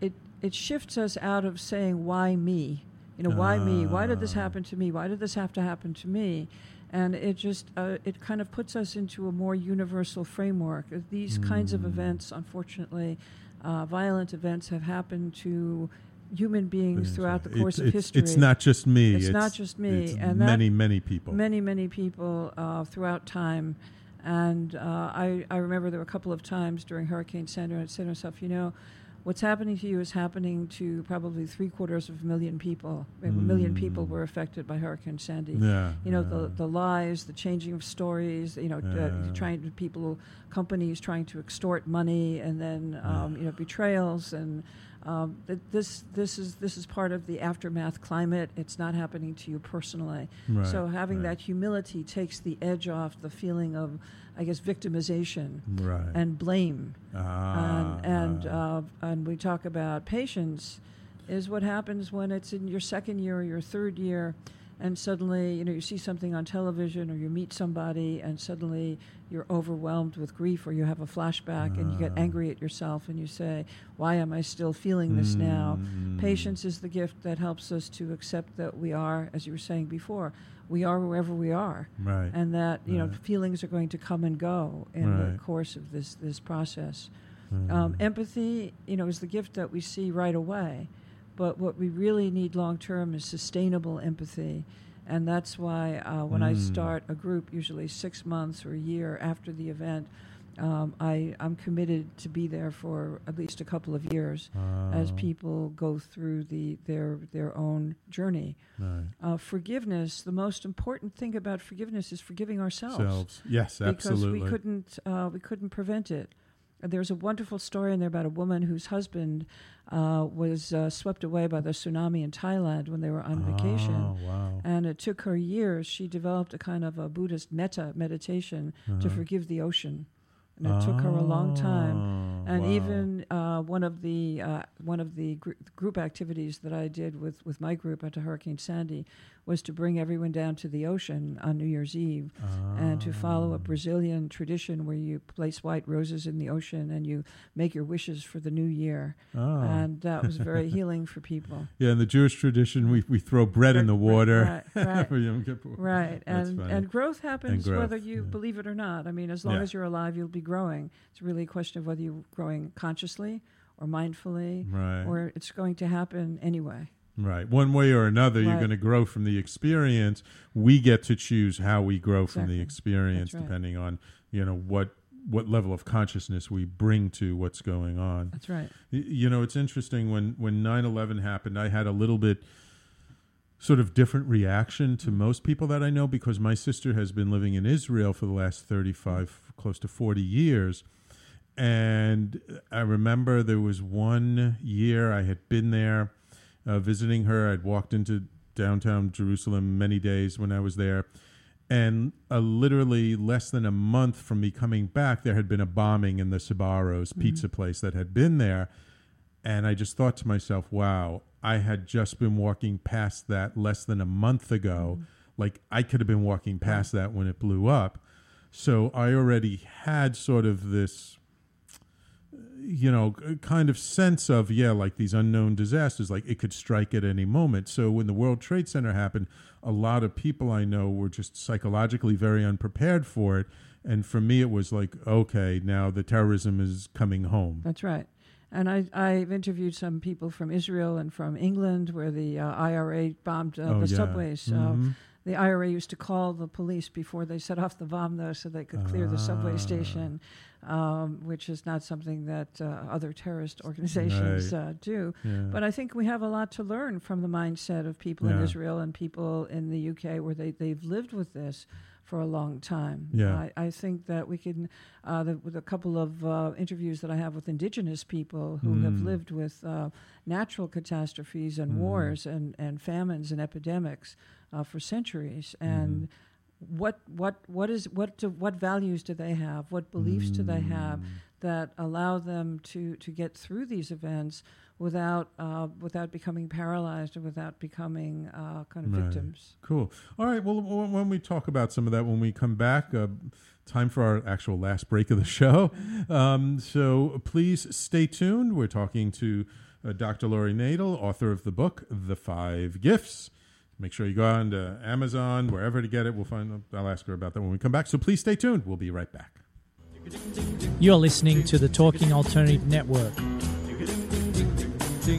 it it shifts us out of saying why me, you know, why me? Why did this Ah. happen to me? Why did this have to happen to me? And it just uh, it kind of puts us into a more universal framework. Uh, These kinds of Mm. events, unfortunately, uh, violent events have happened to human beings throughout the course It's- of it's- history. It's not just me. It's, not just me. it's and many, many people. Many, many people uh, throughout time. And uh, I, I remember there were a couple of times during Hurricane Sandy, I'd say to myself, you know, what's happening to you is happening to probably three quarters of a million people. A million people Mm. were affected by Hurricane Sandy. Yeah, You know, yeah. the, the lies, the changing of stories, you know, Yeah. uh, trying to, people, companies trying to extort money and then, um, you know, betrayals and um, th- this this is this is part of the aftermath climate. It's not happening to you personally. Right, so having right. that humility takes the edge off the feeling of, I guess, victimization Right. and blame. Ah, and and, uh, and we talk about patience is what happens when it's in your second year or your third year and suddenly you know you see something on television or you meet somebody and suddenly you're overwhelmed with grief or you have a flashback and you get Ah. angry at yourself and you say why am i still feeling this now Mm. patience is the gift that helps us to accept that we are as you were saying before we are wherever we are Right. and that you know feelings are going to come and go in the course of this this process Mm. um, empathy, you know, is the gift that we see right away. But what we really need long term is sustainable empathy. And that's why uh, when I Mm. start a group, usually six months or a year after the event, um, I, I'm committed to be there for at least a couple of years as Ah. people go through the, their, their own journey. Right. Uh, forgiveness, the most important thing about forgiveness is forgiving ourselves. Selves. Yes, absolutely. Because we couldn't, uh, we couldn't prevent it. There's a wonderful story in there about a woman whose husband uh, was uh, swept away by the tsunami in Thailand when they were on vacation. Oh, wow. And it took her years. She developed a kind of a Buddhist metta meditation to Uh-huh. forgive the ocean. And it took her a long time. Oh, And wow. even uh, one of the uh, one of the gr- group activities that I did with, with my group after Hurricane Sandy was to bring everyone down to the ocean on New Year's Eve and to follow Ah. a Brazilian tradition where you place white roses in the ocean and you make your wishes for the new year. Oh. And that was very healing for people. Yeah, in the Jewish tradition, we, we throw bread in the water. Right, right, for Yom Kippur. right. And and growth happens growth, whether you yeah. believe it or not. I mean, as long Yeah. as you're alive, you'll be growing. It's really a question of whether you're growing consciously or mindfully, Right. or it's going to happen anyway. Right. One way or another, you're going to grow from the experience. We get to choose how we grow from the experience, right. depending on you know what what level of consciousness we bring to what's going on. That's right. You know, it's interesting when when 9/11 happened, I had a little bit sort of different reaction to most people that I know because my sister has been living in Israel for the last 35 close to 40 years. And I remember there was one year I had been there uh, visiting her. I'd walked into downtown Jerusalem many days when I was there. And uh, literally less than a month from me coming back, there had been a bombing in the Sbarro's pizza place that had been there. And I just thought to myself, wow, I had just been walking past that less than a month ago. Mm-hmm. Like I could have been walking past that when it blew up. So I already had sort of this you know, kind of sense of, yeah, like these unknown disasters, like it could strike at any moment. So when the World Trade Center happened, a lot of people I know were just psychologically very unprepared for it. And for me, it was like, okay, now the terrorism is coming home. That's right. And I, I've interviewed some people from Israel and from England where the uh, IRA bombed uh, Oh, the yeah. subways. Mhm. Uh, the IRA used to call the police before they set off the bomb, though, so they could clear the subway Ah. station, um, which is not something that uh, other terrorist organizations Right. uh, do. Yeah. But I think we have a lot to learn from the mindset of people in Israel and people in the UK where they, they've lived with this for a long time. Yeah. I, I think that we can, uh, the, with a couple of uh, interviews that I have with indigenous people who have Mm. lived with uh, natural catastrophes and Mm. wars and, and famines and epidemics uh, for centuries. And what what what is what do, what values do they have? What beliefs do they have Mm. that allow them to to get through these events without uh, without becoming paralyzed or without becoming uh, kind of Right. victims? Cool. All right. Well, w- when we talk about some of that when we come back, uh, time for our actual last break of the show. Um, so please stay tuned. We're talking to uh, Dr. Laurie Nadel, author of the book The Five Gifts. Make sure you go on to Amazon, wherever to get it. We'll find. I'll ask her about that when we come back. So please stay tuned. We'll be right back. You're listening to the Talking Alternative Network. The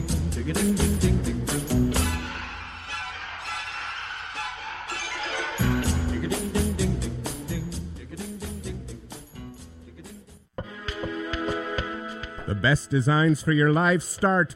best designs for your life start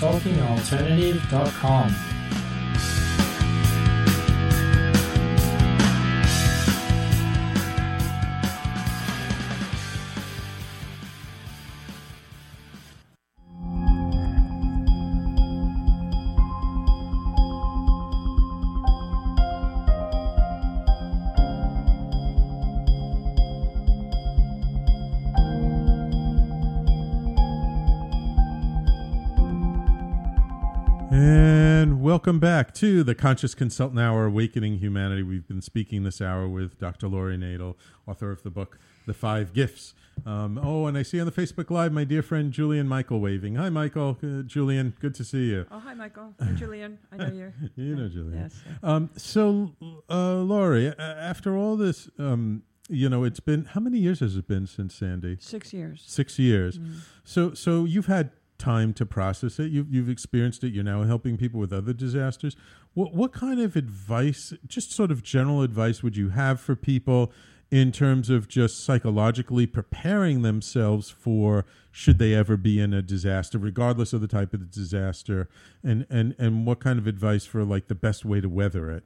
TalkingAlternative.com. welcome back to the Conscious Consultant Hour Awakening Humanity. We've been speaking this hour with Dr. Laurie Nadel, author of the book The Five Gifts. Um, oh, and I see on the Facebook Live my dear friend Julian Michael waving. Hi, Michael. Uh, Julian, good to see you. Oh, hi, Michael. Hi, Julian. I know you. you know Julian. Yes. Um, so, uh, Laurie, a- after all this, um, you know, it's been how many years has it been since Sandy? Six years. Six years. Mm. So, so you've had time to process it. You've you've experienced it. You're now helping people with other disasters. What what kind of advice, just sort of general advice, would you have for people in terms of just psychologically preparing themselves for should they ever be in a disaster, regardless of the type of the disaster, and and and what kind of advice for like the best way to weather it?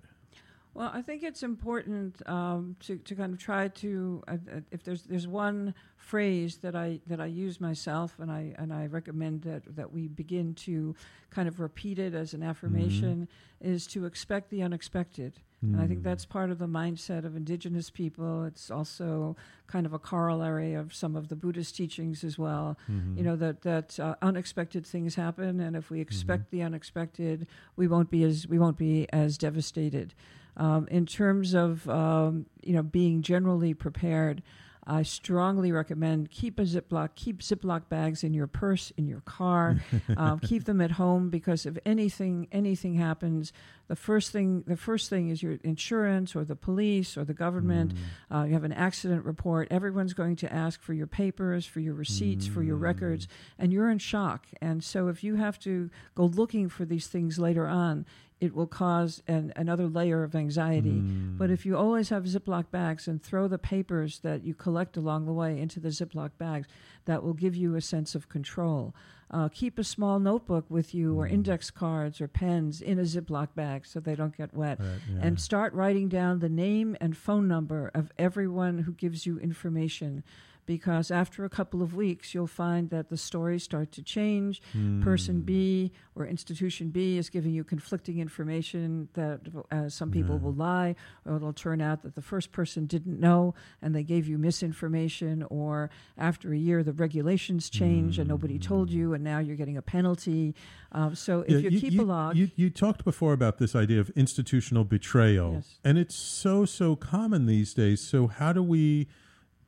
Well, I think it's important um, to, to kind of try to uh, uh, if there's there's one phrase that I that I use myself and I and I recommend that that we begin to kind of repeat it as an affirmation mm-hmm. is to expect the unexpected. Mm. And I think mm. that's part of the mindset of indigenous people. It's also kind of a corollary of some of the Buddhist teachings as well. Mm-hmm. You know that that uh, unexpected things happen, and if we expect mm-hmm. the unexpected, we won't be as we won't be as devastated. Um, in terms of um, you know being generally prepared, I strongly recommend keep a Ziploc, keep Ziploc bags in your purse, in your car, um, keep them at home because if anything anything happens, the first thing the first thing is your insurance or the police or the government. Mm. Uh, you have an accident report. Everyone's going to ask for your papers, for your receipts, mm. for your records, and you're in shock. And so if you have to go looking for these things later on, it will cause an, another layer of anxiety. Mm. But if you always have Ziploc bags and throw the papers that you collect along the way into the Ziploc bags, that will give you a sense of control. Uh, keep a small notebook with you or mm. index cards or pens in a Ziploc bag so they don't get wet. Right, yeah. And start writing down the name and phone number of everyone who gives you information because after a couple of weeks, you'll find that the stories start to change. Mm. Person B or institution B is giving you conflicting information that uh, some people will lie, or it'll turn out that the first person didn't know and they gave you misinformation, or after a year, the regulations change mm. and nobody told hmm. you, and now you're getting a penalty. Uh, so if yeah, you, you, keep you, a log. You, you talked before about this idea of institutional betrayal, yes. and it's so, so common these days. So, how do we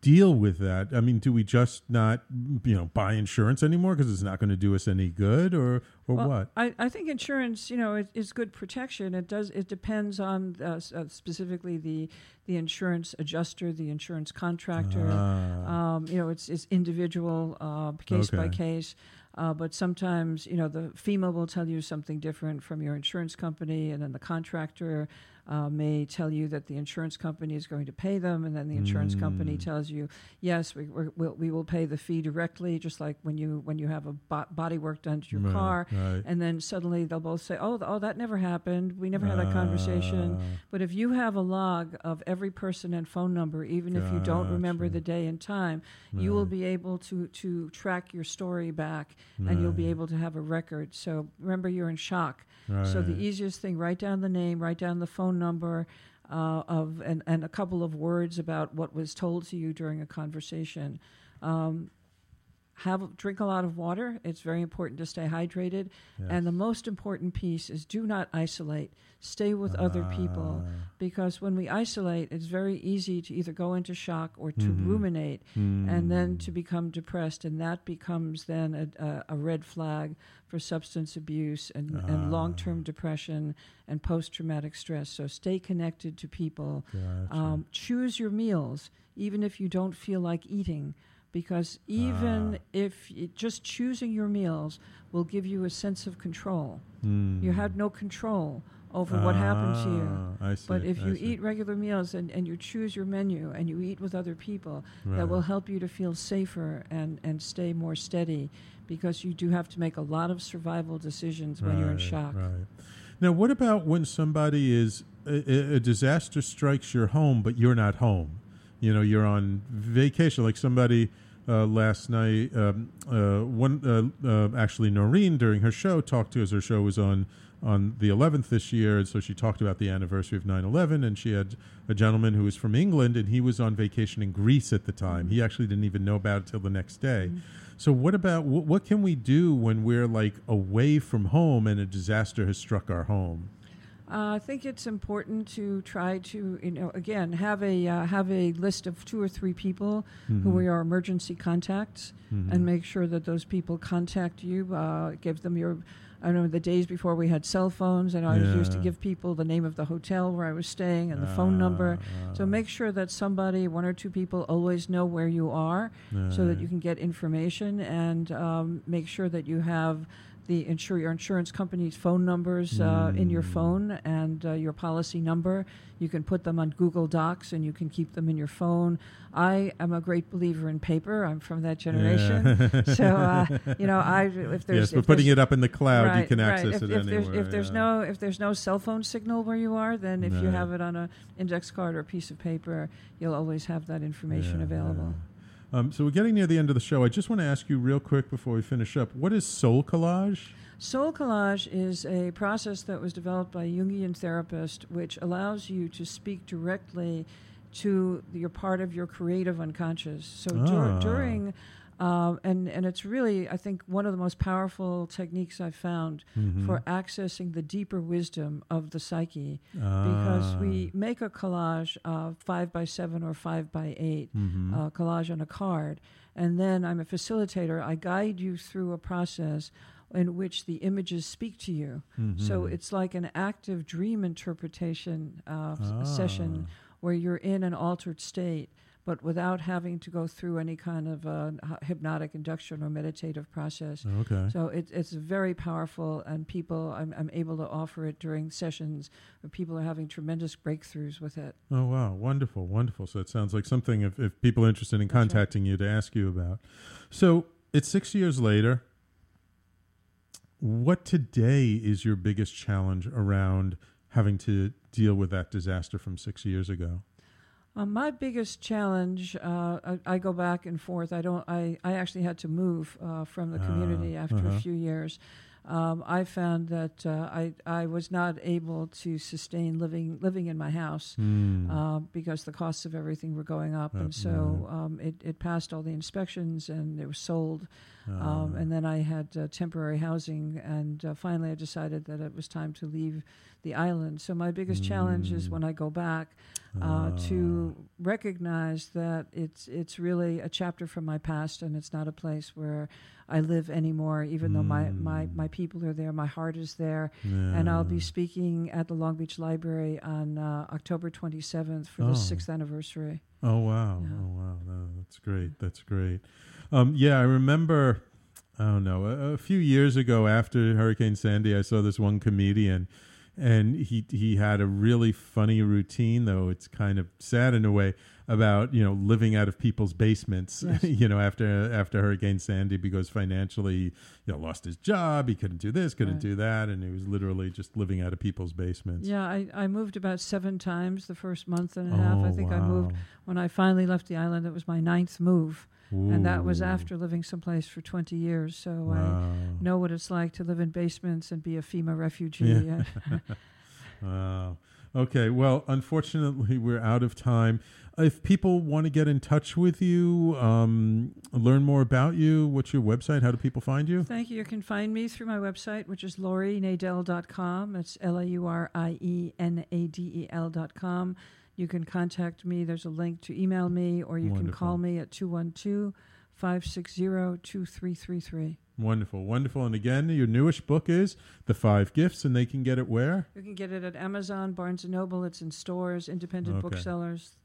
deal with that? I mean, do we just not, you know, buy insurance anymore because it's not going to do us any good, or or well, what? I, I think insurance, you know, is good protection. It does. It depends on uh, uh, specifically the the insurance adjuster, the insurance contractor. Ah. Um, you know, it's it's individual, uh, case okay. by case. Uh, but sometimes, you know, the FEMA will tell you something different from your insurance company, and then the contractor uh, may tell you that the insurance company is going to pay them, and then the insurance mm. company tells you, yes, we we'll, we will pay the fee directly, just like when you when you have a bo- body work done to your right, car, right. and then suddenly they'll both say, oh, oh, that never happened. We never had that conversation. Ah. But if you have a log of every person and phone number, even if you don't remember the day and time, right. you will be able to to track your story back, and you'll be able to have a record. So remember, you're in shock. So the easiest thing: write down the name, write down the phone phone number uh, of and, and a couple of words about what was told to you during a conversation. Um, have drink a lot of water. It's very important to stay hydrated. Yes. And the most important piece is do not isolate. Stay with other people ah. because when we isolate, it's very easy to either go into shock or to mm-hmm. ruminate mm. and then to become depressed. And that becomes then a, a, a red flag for substance abuse and, and long term ah. depression and post traumatic stress. So stay connected to people. Gotcha. Um, choose your meals, even if you don't feel like eating because even ah. if just choosing your meals will give you a sense of control. Mm. You had no control over what happened to you. Ah, see, but if I you see. eat regular meals and, and you choose your menu and you eat with other people, right. that will help you to feel safer and, and stay more steady because you do have to make a lot of survival decisions right, when you're in shock. Right. Now, what about when somebody is, a, a disaster strikes your home, but you're not home? You know, you're on vacation, like somebody uh, last night. Um, uh, one uh, uh, actually, Noreen during her show talked to us. Her show was on on the 11th this year, and so she talked about the anniversary of 9/11. And she had a gentleman who was from England, and he was on vacation in Greece at the time. He actually didn't even know about it till the next day. Mm-hmm. So, what about wh- what can we do when we're like away from home and a disaster has struck our home? Uh, I think it's important to try to, you know, again, have a uh, have a list of two or three people mm-hmm. who are your emergency contacts, mm-hmm. and make sure that those people contact you. Uh, give them your. I know the days before we had cell phones, and I yeah. used to give people the name of the hotel where I was staying and the phone number. So Ah. make sure that somebody, one or two people, always know where you are, so that you can get information, and um, make sure that you have the insure your insurance company's phone numbers uh, in your Mm. phone and uh, your policy number. You can put them on Google Docs and you can keep them in your phone. I am a great believer in paper. I'm from that generation, Yeah. so uh, you know I if there's Yes, but putting it up in the cloud, you right, can right. if, it if there's, anywhere, If there's yeah. no if there's no cell phone signal where you are, then if you have it on a index card or a piece of paper, you'll always have that information Yeah, available. Um, so we're getting near the end of the show. I just want to ask you real quick before we finish up. What is soul collage? Soul collage is a process that was developed by a Jungian therapist, which allows you to speak directly to your part of your creative unconscious. So dur- Ah. during, uh, and and it's really, I think, one of the most powerful techniques I've found Mhm. for accessing the deeper wisdom of the psyche, because we Ah. make a collage of five by seven or five by 8 Mhm. uh, collage on a card, and then I'm a facilitator. I guide you through a process in which the images speak to you. So Mhm. it's like an active dream interpretation uh, Ah. session where you're in an altered state, but without having to go through any kind of uh, hypnotic induction or meditative process. Okay. So it, it's very powerful, and people, I'm, I'm able to offer it during sessions where people are having tremendous breakthroughs with it. Oh wow, wonderful, wonderful. So it sounds like something if, if people are interested in contacting you to ask you about. So it's six years later. What today is your biggest challenge around having to deal with that disaster from six years ago? Um, my biggest challenge, uh, I, I go back and forth. I don't. I, I actually had to move uh, from the Ah, community after uh-huh. a few years. Um, I found that uh, I I was not able to sustain living living in my house uh, because the costs of everything were going up, Up, and so um, it it passed all the inspections and it was sold. Um, Ah. and then I had uh, temporary housing, and uh, finally I decided that it was time to leave the island. So my biggest challenge is Mm. when I go back uh, to recognize that it's it's really a chapter from my past, and it's not a place where I live anymore. Even though my, my, my people are there, my heart is there, and I'll be speaking at the Long Beach Library on uh, October 27th for Oh. the sixth anniversary. Oh wow! Oh wow! No, that's great. That's great. Um, yeah, I remember. I don't know. A, a few years ago, after Hurricane Sandy, I saw this one comedian, and he he had a really funny routine. Though it's kind of sad in a way about you know living out of people's basements. Yes. you know after after Hurricane Sandy because financially you know lost his job. He couldn't do this, couldn't Right. do that, and he was literally just living out of people's basements. Yeah, I, I moved about seven times the first month and a half. I Oh, think I moved when I finally left the island. It was my ninth move, and that was after living someplace for twenty years. So Wow. I know what it's like to live in basements and be a FEMA refugee. Yeah. wow. Okay. Well, unfortunately, we're out of time. If people want to get in touch with you, um, learn more about you, what's your website? How do people find you? Thank you. You can find me through my website, which is laurienadel.com. It's L A U R I E N A D E L.com. You can contact me. There's a link to email me, or you can call me at 212 560 2333. Wonderful, wonderful. And again, your newest book is The Five Gifts, and they can get it where? You can get it at Amazon, Barnes and Noble. It's in stores, independent Okay. booksellers.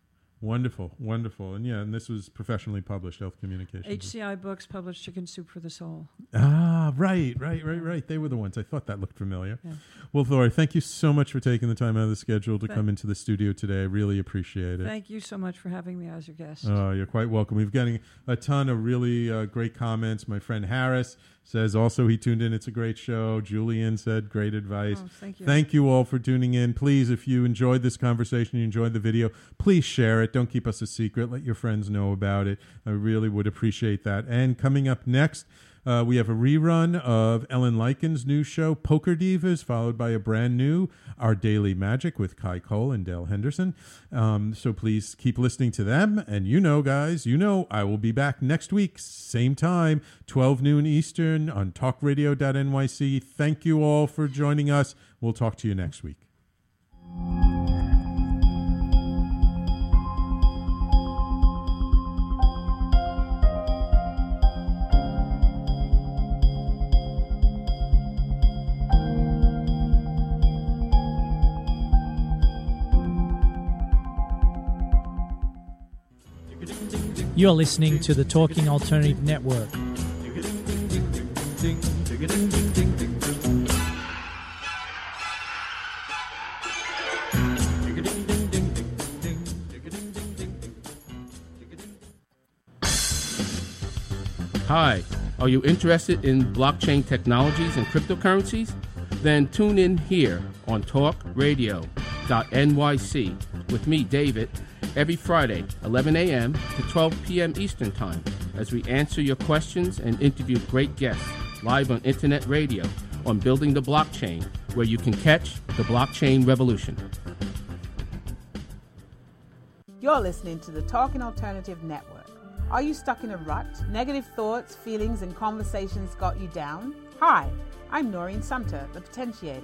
Wonderful, wonderful. And yeah, and this was professionally published, Health Communications. HCI Books published Chicken Soup for the Soul. Ah, right, right, right, right. They were the ones. I thought that looked familiar. Yeah. Well, Thor, thank you so much for taking the time out of the schedule to come into the studio today. I really appreciate it. Thank you so much for having me as your guest. Oh, you're quite welcome. We've getting a ton of really uh, great comments. My friend Harris says also he tuned in. It's a great show. Julian said great advice. Oh, thank you. Thank you all for tuning in. Please, if you enjoyed this conversation, you enjoyed the video, please share it. Don't keep us a secret. Let your friends know about it. I really would appreciate that. And coming up next, uh, we have a rerun of Ellen Leikind's new show, Poker Divas, followed by a brand new Our Daily Magic with Kai Cole and Dale Henderson. Um, so please keep listening to them. And you know, guys, you know, I will be back next week, same time, 12 noon Eastern on talkradio.nyc. Thank you all for joining us. We'll talk to you next week. You're listening to the Talking Alternative Network. Hi, are you interested in blockchain technologies and cryptocurrencies? Then tune in here on talkradio.nyc with me, David every Friday, 11 a.m. to 12 p.m. Eastern Time, as we answer your questions and interview great guests live on internet radio on Building the Blockchain, where you can catch the blockchain revolution. You're listening to the Talking Alternative Network. Are you stuck in a rut? Negative thoughts, feelings, and conversations got you down? Hi, I'm Noreen Sumter, the Potentiator.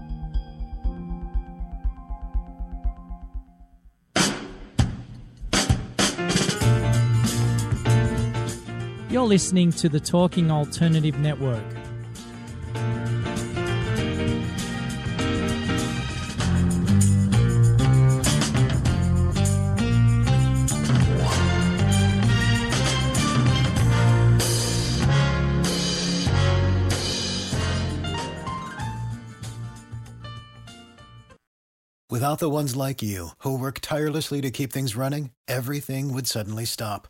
You're listening to the Talking Alternative Network. Without the ones like you, who work tirelessly to keep things running, everything would suddenly stop.